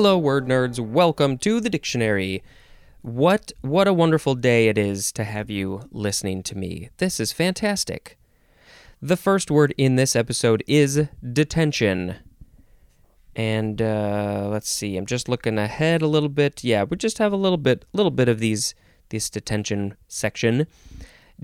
Hello, word nerds. Welcome to the dictionary. What what a wonderful day it is to have you listening to me. This is fantastic. The first word in this episode is detention. And uh, let's see. I'm just looking ahead a little bit. Yeah, we just have a little bit, little bit of these this detention section.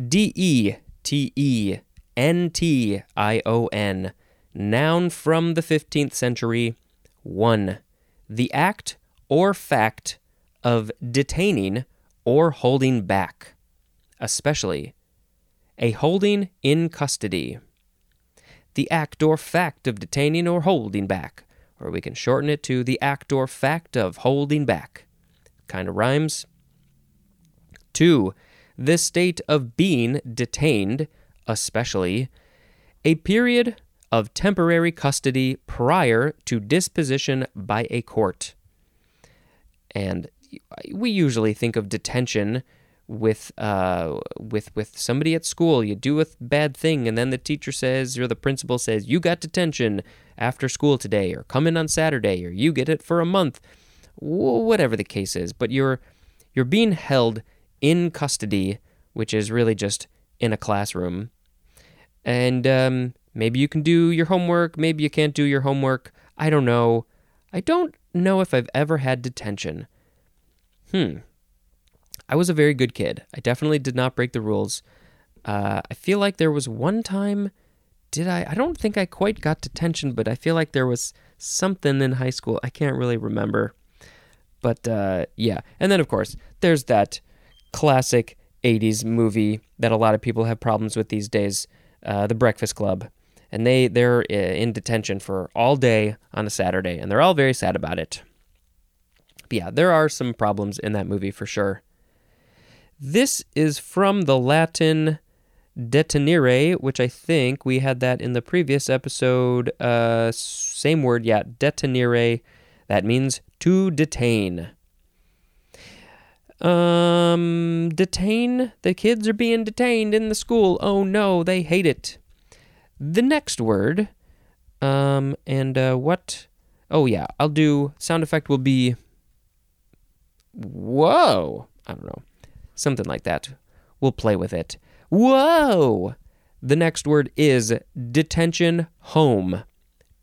D E T E N T I O N. Noun from the 15th century. One. The act or fact of detaining or holding back, especially a holding in custody. The act or fact of detaining or holding back, or we can shorten it to the act or fact of holding back. Kind of rhymes. Two, the state of being detained, especially a period of temporary custody prior to disposition by a court. And we usually think of detention with uh, with with somebody at school. You do a bad thing, and then the teacher says, or the principal says, "You got detention after school today, or come in on Saturday, or you get it for a month." Whatever the case is, but you're you're being held in custody, which is really just in a classroom, and um, maybe you can do your homework, maybe you can't do your homework. I don't know. I don't know if I've ever had detention. Hmm. I was a very good kid. I definitely did not break the rules. Uh, I feel like there was one time, did I? I don't think I quite got detention, but I feel like there was something in high school. I can't really remember. But uh, yeah. And then, of course, there's that classic 80s movie that a lot of people have problems with these days uh, The Breakfast Club. And they, they're uh, in detention for all day on a Saturday, and they're all very sad about it. But yeah, there are some problems in that movie for sure. This is from the Latin detenere, which I think we had that in the previous episode. Uh, same word, yeah, detenere. That means to detain. Um, detain. The kids are being detained in the school. Oh no, they hate it. The next word, um, and uh, what? Oh yeah, I'll do. Sound effect will be Whoa! I don't know. Something like that. We'll play with it. Whoa! The next word is detention home.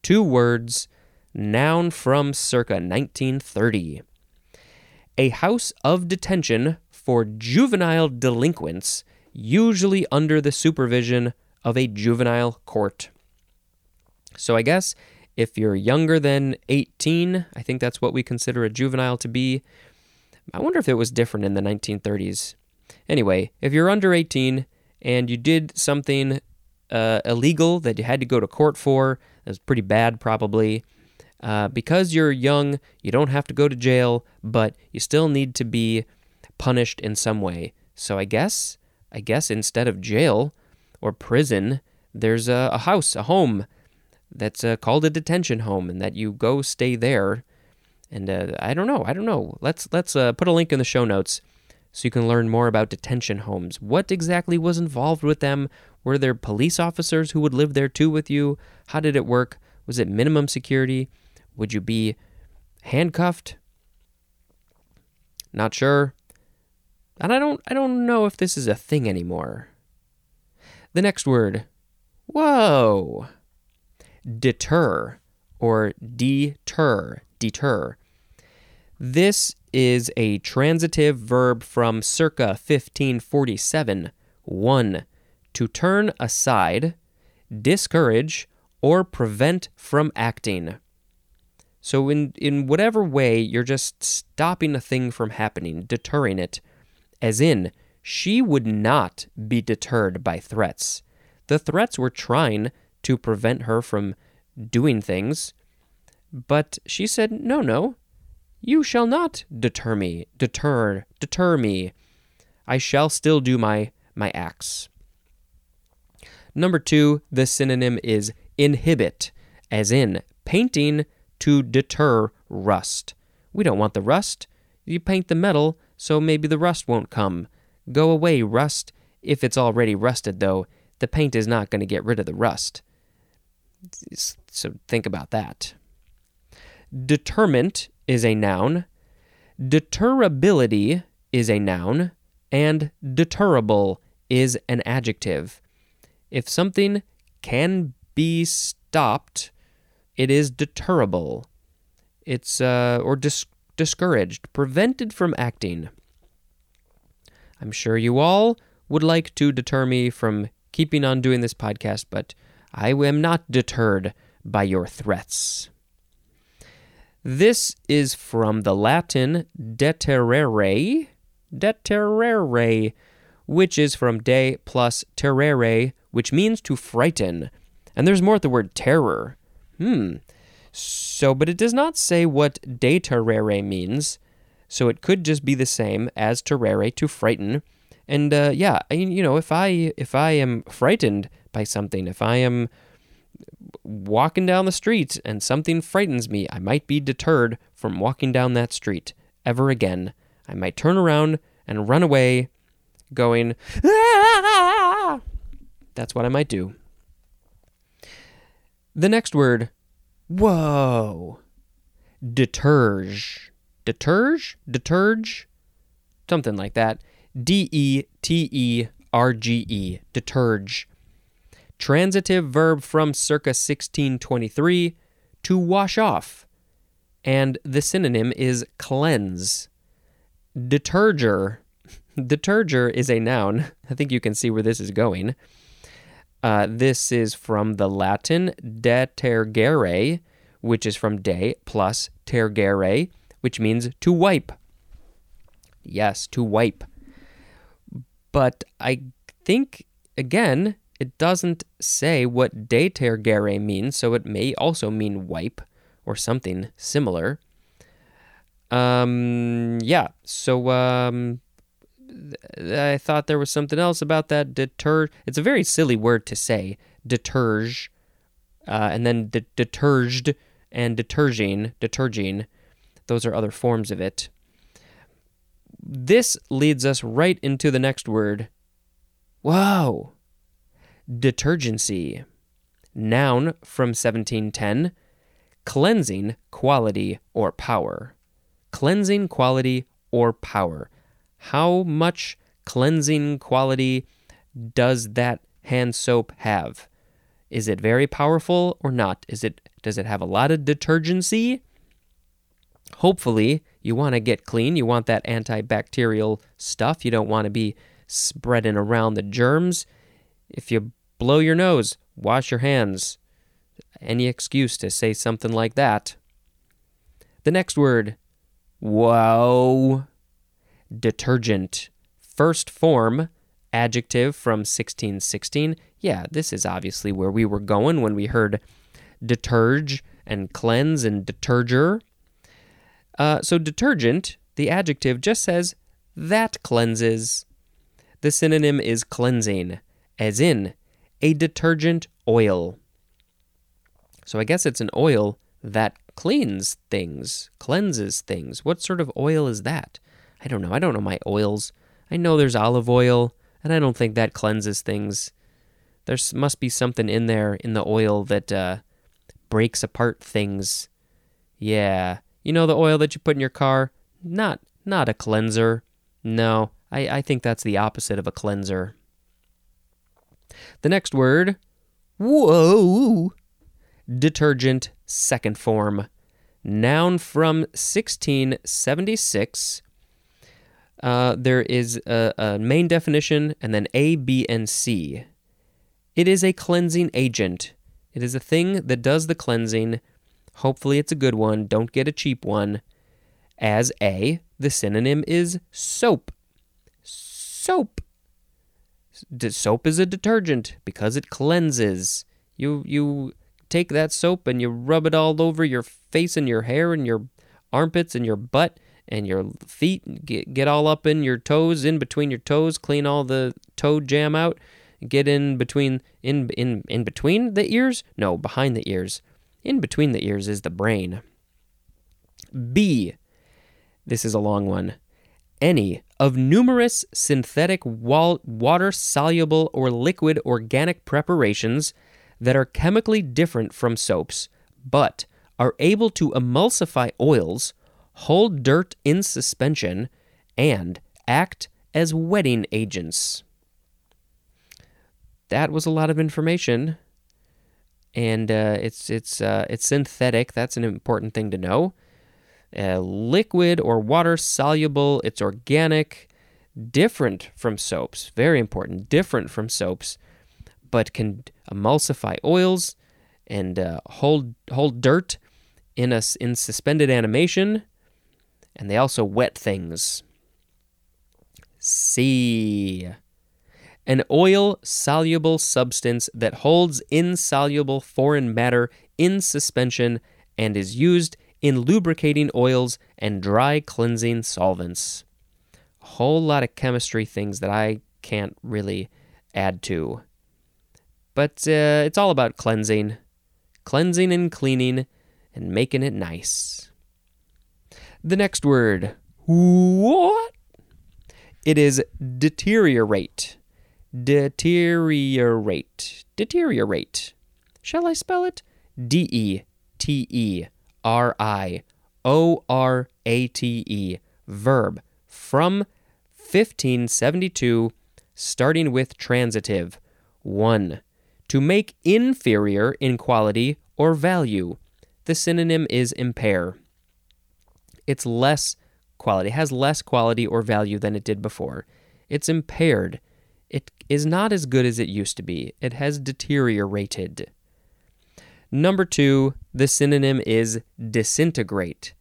Two words, noun from circa 1930. A house of detention for juvenile delinquents, usually under the supervision of a juvenile court. So I guess if you're younger than 18, I think that's what we consider a juvenile to be, I wonder if it was different in the 1930s. Anyway, if you're under 18 and you did something uh, illegal that you had to go to court for, that was pretty bad probably. Uh, because you're young, you don't have to go to jail, but you still need to be punished in some way. So I guess, I guess instead of jail or prison, there's a, a house, a home that's uh, called a detention home, and that you go stay there and uh, I don't know. I don't know. Let's let's uh, put a link in the show notes so you can learn more about detention homes. What exactly was involved with them? Were there police officers who would live there too with you? How did it work? Was it minimum security? Would you be handcuffed? Not sure. And I don't I don't know if this is a thing anymore. The next word. Whoa. Deter or deter, deter. This is a transitive verb from circa 1547. 1. To turn aside, discourage, or prevent from acting. So, in, in whatever way, you're just stopping a thing from happening, deterring it. As in, she would not be deterred by threats. The threats were trying to prevent her from doing things, but she said, no, no, you shall not deter me, deter, deter me. I shall still do my, my acts. Number two, the synonym is inhibit, as in painting to deter rust. We don't want the rust. You paint the metal, so maybe the rust won't come. Go away, rust. If it's already rusted, though, the paint is not going to get rid of the rust. So think about that. Determent is a noun, deterrability is a noun, and deterrable is an adjective. If something can be stopped, it is deterrable. It's uh, or dis- discouraged, prevented from acting. I'm sure you all would like to deter me from keeping on doing this podcast, but I am not deterred by your threats. This is from the Latin deterrere, deterrere, which is from de plus terrere, which means to frighten. And there's more at the word terror. Hmm. So, but it does not say what deterrere means. So it could just be the same as terrere to frighten. And uh, yeah, I, you know, if I if I am frightened by something, if I am walking down the street and something frightens me, I might be deterred from walking down that street ever again. I might turn around and run away, going, ah! That's what I might do. The next word, whoa, deterge. Deterge? Deterge? Something like that. D E T E R G E. Deterge. Transitive verb from circa 1623 to wash off. And the synonym is cleanse. Deterger. Deterger is a noun. I think you can see where this is going. Uh, this is from the Latin detergere, which is from de plus tergere, which means to wipe. Yes, to wipe. But I think, again, it doesn't say what detergere means, so it may also mean wipe or something similar. Um, yeah, so um, I thought there was something else about that. Deter. It's a very silly word to say. Deterge, uh, and then de- deterged and deterging, deterging. Those are other forms of it. This leads us right into the next word. Whoa. Detergency. Noun from 1710. Cleansing quality or power. Cleansing quality or power. How much cleansing quality does that hand soap have? Is it very powerful or not? Is it does it have a lot of detergency? Hopefully, you want to get clean. You want that antibacterial stuff. You don't want to be spreading around the germs. If you blow your nose, wash your hands. Any excuse to say something like that. The next word, whoa detergent. First form, adjective from 1616. Yeah, this is obviously where we were going when we heard deterge and cleanse and deterger. Uh, so, detergent, the adjective, just says that cleanses. The synonym is cleansing, as in a detergent oil. So, I guess it's an oil that cleans things, cleanses things. What sort of oil is that? I don't know. I don't know my oils. I know there's olive oil, and I don't think that cleanses things. There must be something in there in the oil that uh, breaks apart things. Yeah, you know the oil that you put in your car? Not not a cleanser. No, I, I think that's the opposite of a cleanser. The next word, whoa, detergent, second form. Noun from 1676 uh, there is a, a main definition and then A, B, and C. It is a cleansing agent. It is a thing that does the cleansing. Hopefully, it's a good one. Don't get a cheap one. As A, the synonym is soap. Soap. soap is a detergent because it cleanses. You you take that soap and you rub it all over your face and your hair and your armpits and your butt and your feet get, get all up in your toes in between your toes clean all the toe jam out get in between in in in between the ears no behind the ears in between the ears is the brain b this is a long one any of numerous synthetic water soluble or liquid organic preparations that are chemically different from soaps but are able to emulsify oils hold dirt in suspension, and act as wetting agents. That was a lot of information, and uh, it's it's uh, it's synthetic. That's an important thing to know. Uh, liquid or water soluble. It's organic, different from soaps. Very important. Different from soaps, but can emulsify oils and uh, hold hold dirt in a in suspended animation, and they also wet things. C. An oil soluble substance that holds insoluble foreign matter in suspension and is used in lubricating oils and dry cleansing solvents. A whole lot of chemistry things that I can't really add to. But uh, it's all about cleansing, cleansing and cleaning, and making it nice. The next word. What? It is deteriorate. Deteriorate. Deteriorate. Shall I spell it? D E T E R I O R A T E. Verb. From 1572, starting with transitive. 1. To make inferior in quality or value. The synonym is impair. It's less quality, has less quality or value than it did before. It's impaired. It is not as good as it used to be. It has deteriorated. Number two, the synonym is disintegrate.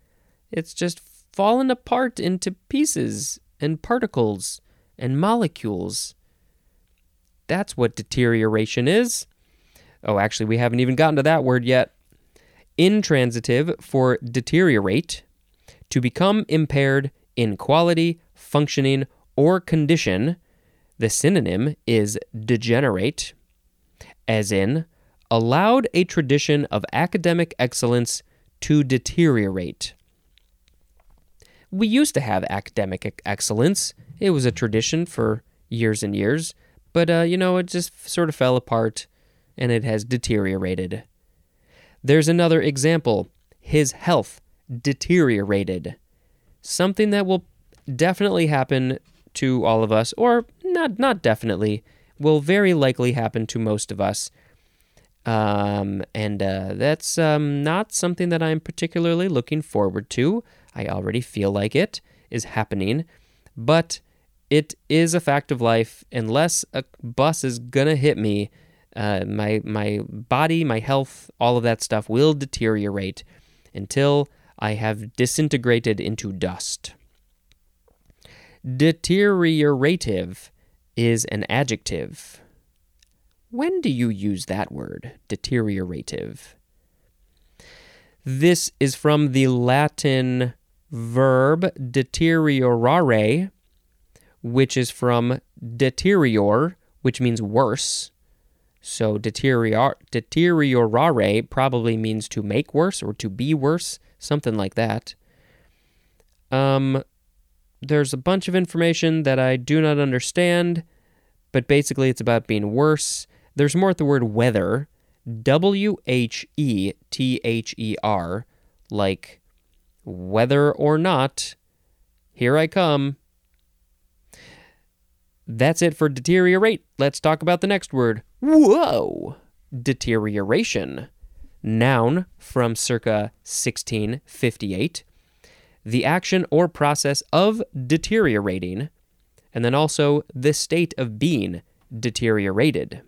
It's just fallen apart into pieces and particles and molecules. That's what deterioration is. Oh, actually, we haven't even gotten to that word yet. Intransitive for deteriorate to become impaired in quality, functioning, or condition, the synonym is degenerate, as in, allowed a tradition of academic excellence to deteriorate. We used to have academic excellence. It was a tradition for years and years, but uh, you know, it just sort of fell apart and it has deteriorated. There's another example his health deteriorated. Something that will definitely happen to all of us, or not, not definitely, will very likely happen to most of us. Um, and uh, that's um, not something that I'm particularly looking forward to. I already feel like it is happening, but it is a fact of life. Unless a bus is gonna hit me, uh, my my body, my health, all of that stuff will deteriorate until I have disintegrated into dust. Deteriorative is an adjective. When do you use that word, deteriorative? This is from the Latin verb deteriorare, which is from deterior, which means worse. So deterior- deteriorare probably means to make worse or to be worse something like that. Um, there's a bunch of information that I do not understand, but basically it's about being worse. There's more at the word whether, W H E T H E R, like whether or not, here I come. That's it for deteriorate. Let's talk about the next word. Whoa! Deterioration noun from circa 1658, the action or process of deteriorating, and then also the state of being deteriorated.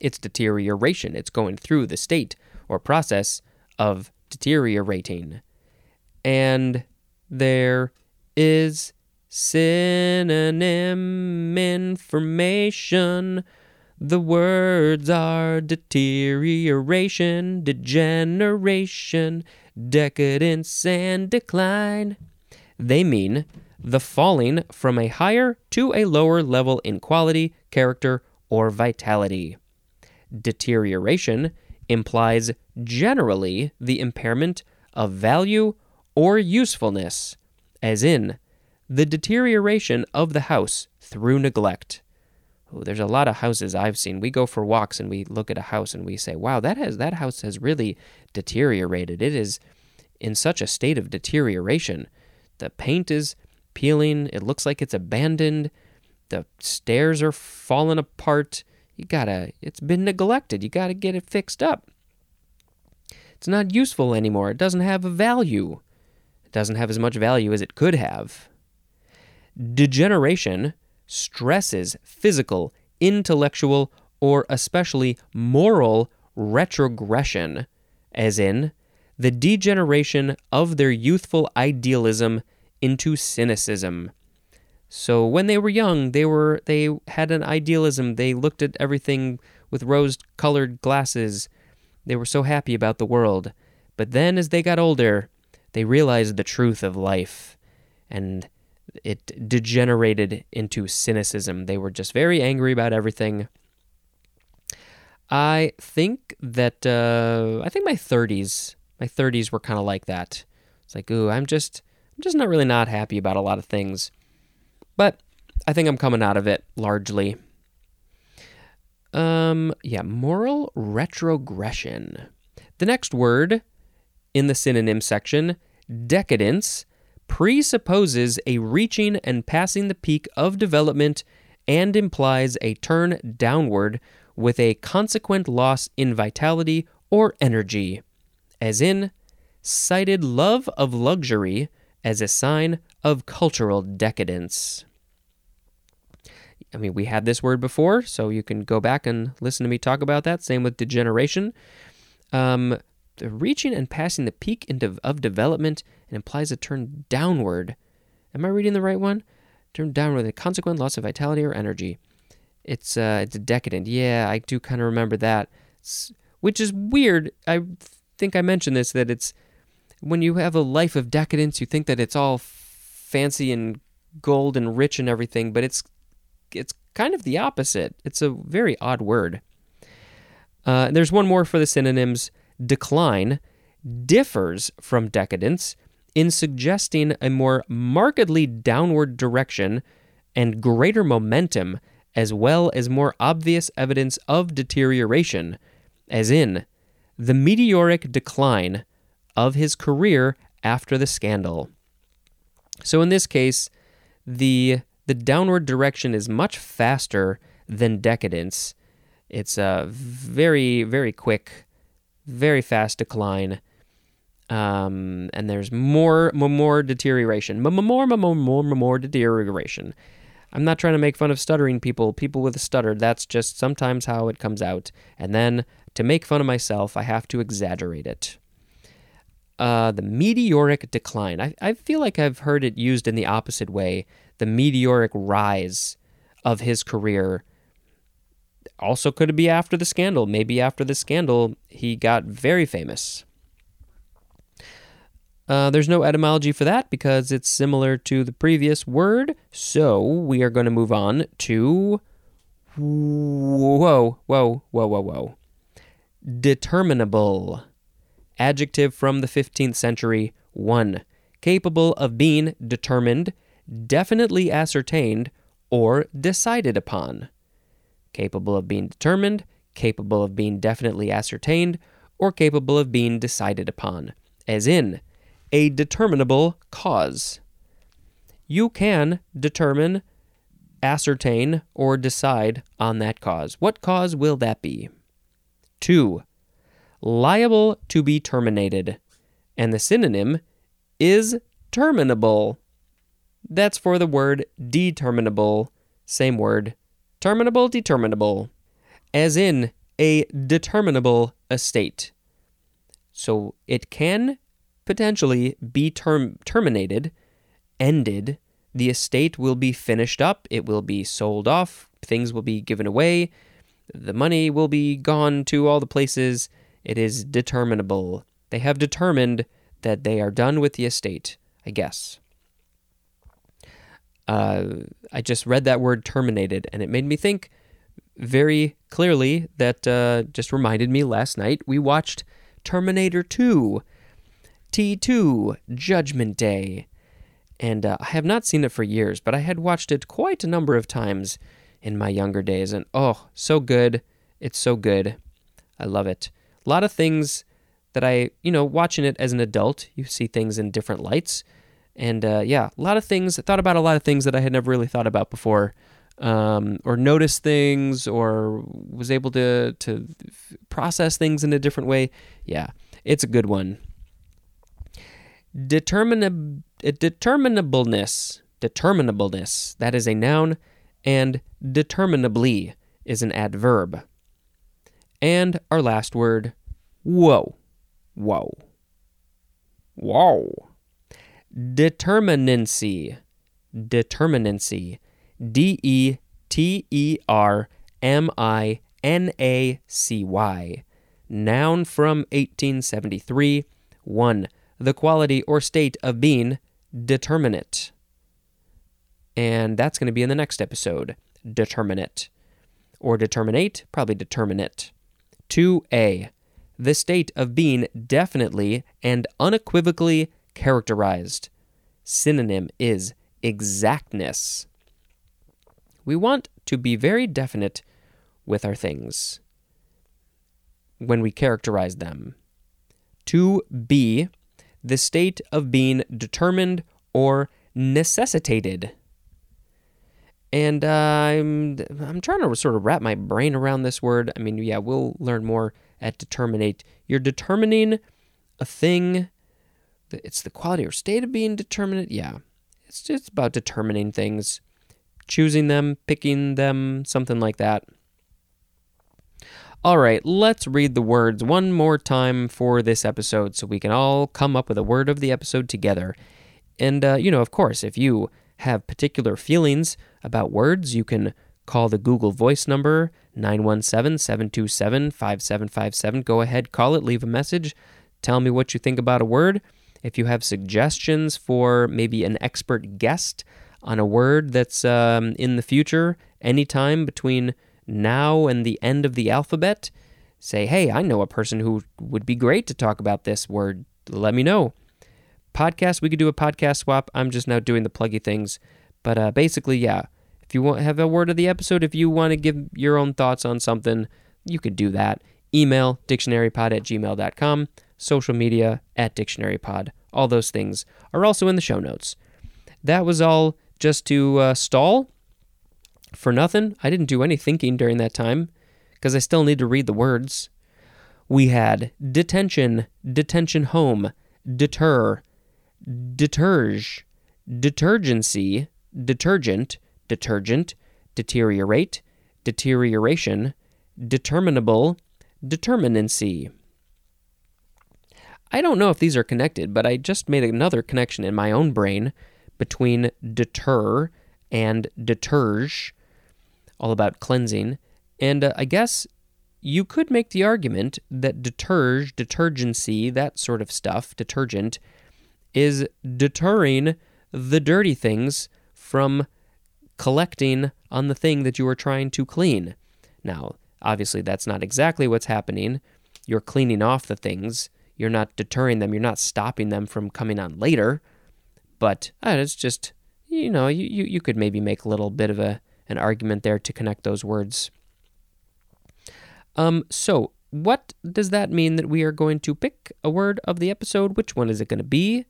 It's deterioration, it's going through the state or process of deteriorating. And there is synonym information the words are deterioration, degeneration, decadence, and decline. They mean the falling from a higher to a lower level in quality, character, or vitality. Deterioration implies generally the impairment of value or usefulness, as in the deterioration of the house through neglect. Ooh, there's a lot of houses I've seen. We go for walks and we look at a house and we say, "Wow, that has that house has really deteriorated. It is in such a state of deterioration. The paint is peeling, it looks like it's abandoned, the stairs are falling apart. You gotta, it's been neglected. You gotta get it fixed up. It's not useful anymore. It doesn't have a value. It doesn't have as much value as it could have. Degeneration stresses physical, intellectual, or especially moral retrogression, as in the degeneration of their youthful idealism into cynicism. So when they were young, they were they had an idealism. They looked at everything with rose-colored glasses. They were so happy about the world. But then as they got older, they realized the truth of life and it degenerated into cynicism. They were just very angry about everything. I think that uh, I think my 30s, my 30s were kind of like that. It's like, ooh, I'm just, I'm just not really not happy about a lot of things, but I think I'm coming out of it largely. Um, yeah, moral retrogression. The next word in the synonym section, decadence, presupposes a reaching and passing the peak of development and implies a turn downward with a consequent loss in vitality or energy, as in, cited love of luxury as a sign of cultural decadence. I mean, we had this word before, so you can go back and listen to me talk about that. Same with degeneration. Um, the reaching and passing the peak into, of development and implies a turn downward. Am I reading the right one? Turn downward, a consequent loss of vitality or energy. It's uh, it's decadent. Yeah, I do kind of remember that. It's, which is weird. I think I mentioned this that it's when you have a life of decadence, you think that it's all fancy and gold and rich and everything, but it's it's kind of the opposite. It's a very odd word. Uh, there's one more for the synonyms. Decline differs from decadence in suggesting a more markedly downward direction and greater momentum as well as more obvious evidence of deterioration, as in the meteoric decline of his career after the scandal. So in this case, the the downward direction is much faster than decadence. It's a very very quick, very fast decline. Um, and there's more, more, more deterioration, more, more, more, more, more deterioration. I'm not trying to make fun of stuttering people, people with a stutter. That's just sometimes how it comes out. And then to make fun of myself, I have to exaggerate it. Uh, the meteoric decline. I, I feel like I've heard it used in the opposite way the meteoric rise of his career. Also, could it be after the scandal? Maybe after the scandal, he got very famous. Uh, there's no etymology for that because it's similar to the previous word. So we are going to move on to. Whoa, whoa, whoa, whoa, whoa. Determinable. Adjective from the 15th century. 1. Capable of being determined, definitely ascertained, or decided upon. Capable of being determined, capable of being definitely ascertained, or capable of being decided upon. As in, a determinable cause. You can determine, ascertain, or decide on that cause. What cause will that be? 2. Liable to be terminated. And the synonym is terminable. That's for the word determinable. Same word. Terminable, determinable. As in a determinable estate. So it can potentially be term- terminated, ended. The estate will be finished up, it will be sold off, things will be given away, the money will be gone to all the places. It is determinable. They have determined that they are done with the estate, I guess. Uh, I just read that word terminated, and it made me think very clearly that uh, just reminded me last night we watched Terminator 2 T2 Judgment Day. And uh, I have not seen it for years, but I had watched it quite a number of times in my younger days. And oh, so good. It's so good. I love it. A lot of things that I, you know, watching it as an adult, you see things in different lights. And uh, yeah, a lot of things, I thought about a lot of things that I had never really thought about before. Um, or noticed things, or was able to to process things in a different way. Yeah, it's a good one. Determinab- determinableness, determinableness. That is a noun, and determinably is an adverb. And our last word, whoa, whoa, whoa. Determinacy, determinacy. D E T E R M I N A C Y. Noun from 1873. 1. The quality or state of being determinate. And that's going to be in the next episode. Determinate. Or determinate, probably determinate. 2a. The state of being definitely and unequivocally characterized. Synonym is exactness. We want to be very definite with our things when we characterize them. To be The state of being determined or necessitated. And uh, I'm I'm trying to sort of wrap my brain around this word. I mean, yeah, we'll learn more at determinate. You're determining a thing. It's the quality or state of being determinate. Yeah, it's just about determining things choosing them, picking them, something like that. All right, let's read the words one more time for this episode so we can all come up with a word of the episode together. And, uh, you know, of course, if you have particular feelings about words, you can call the Google Voice number 917 727 5757. Go ahead, call it, leave a message, tell me what you think about a word. If you have suggestions for maybe an expert guest, on a word that's um, in the future, anytime between now and the end of the alphabet, say, hey, I know a person who would be great to talk about this word. Let me know. Podcast, we could do a podcast swap. I'm just now doing the pluggy things. But uh, basically, yeah, if you want have a word of the episode, if you want to give your own thoughts on something, you could do that. Email dictionarypod at gmail.com, social media at dictionarypod. All those things are also in the show notes. That was all just to uh, stall for nothing. I didn't do any thinking during that time because I still need to read the words. We had detention, detention home, deter, deterge, detergency, detergent, detergent, deteriorate, deterioration, determinable, determinacy. I don't know if these are connected, but I just made another connection in my own brain between deter and deterge, all about cleansing. And uh, I guess you could make the argument that deterge, detergency, that sort of stuff, detergent, is deterring the dirty things from collecting on the thing that you are trying to clean. Now, obviously, that's not exactly what's happening. You're cleaning off the things, you're not deterring them, you're not stopping them from coming on later. But uh, it's just, you know, you, you, you could maybe make a little bit of a, an argument there to connect those words. Um, so, what does that mean that we are going to pick a word of the episode? Which one is it going to be?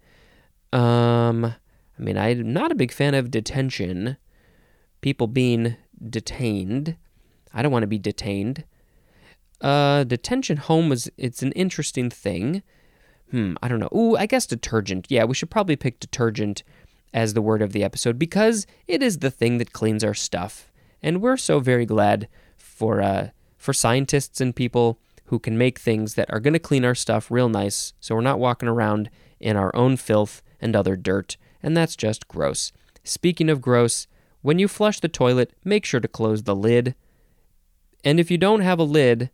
Um, I mean, I'm not a big fan of detention, people being detained. I don't want to be detained. Uh, detention home is it's an interesting thing. Hmm, I don't know. Ooh, I guess detergent. Yeah, we should probably pick detergent as the word of the episode because it is the thing that cleans our stuff. And we're so very glad for uh, for scientists and people who can make things that are going to clean our stuff real nice so we're not walking around in our own filth and other dirt. And that's just gross. Speaking of gross, when you flush the toilet, make sure to close the lid. And if you don't have a lid,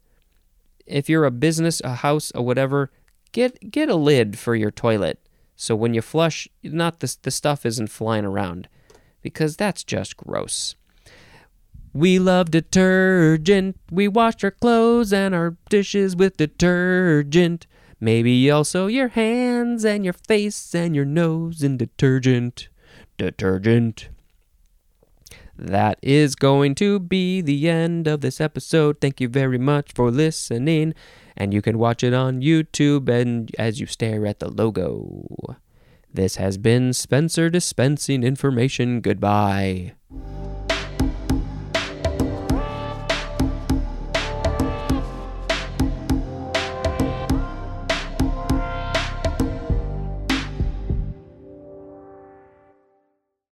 if you're a business, a house, or whatever, get get a lid for your toilet. So when you flush not the, the stuff isn't flying around because that's just gross. We love detergent. We wash our clothes and our dishes with detergent. Maybe also your hands and your face and your nose in detergent. Detergent that is going to be the end of this episode. Thank you very much for listening. And you can watch it on YouTube and as you stare at the logo. This has been Spencer dispensing information. Goodbye.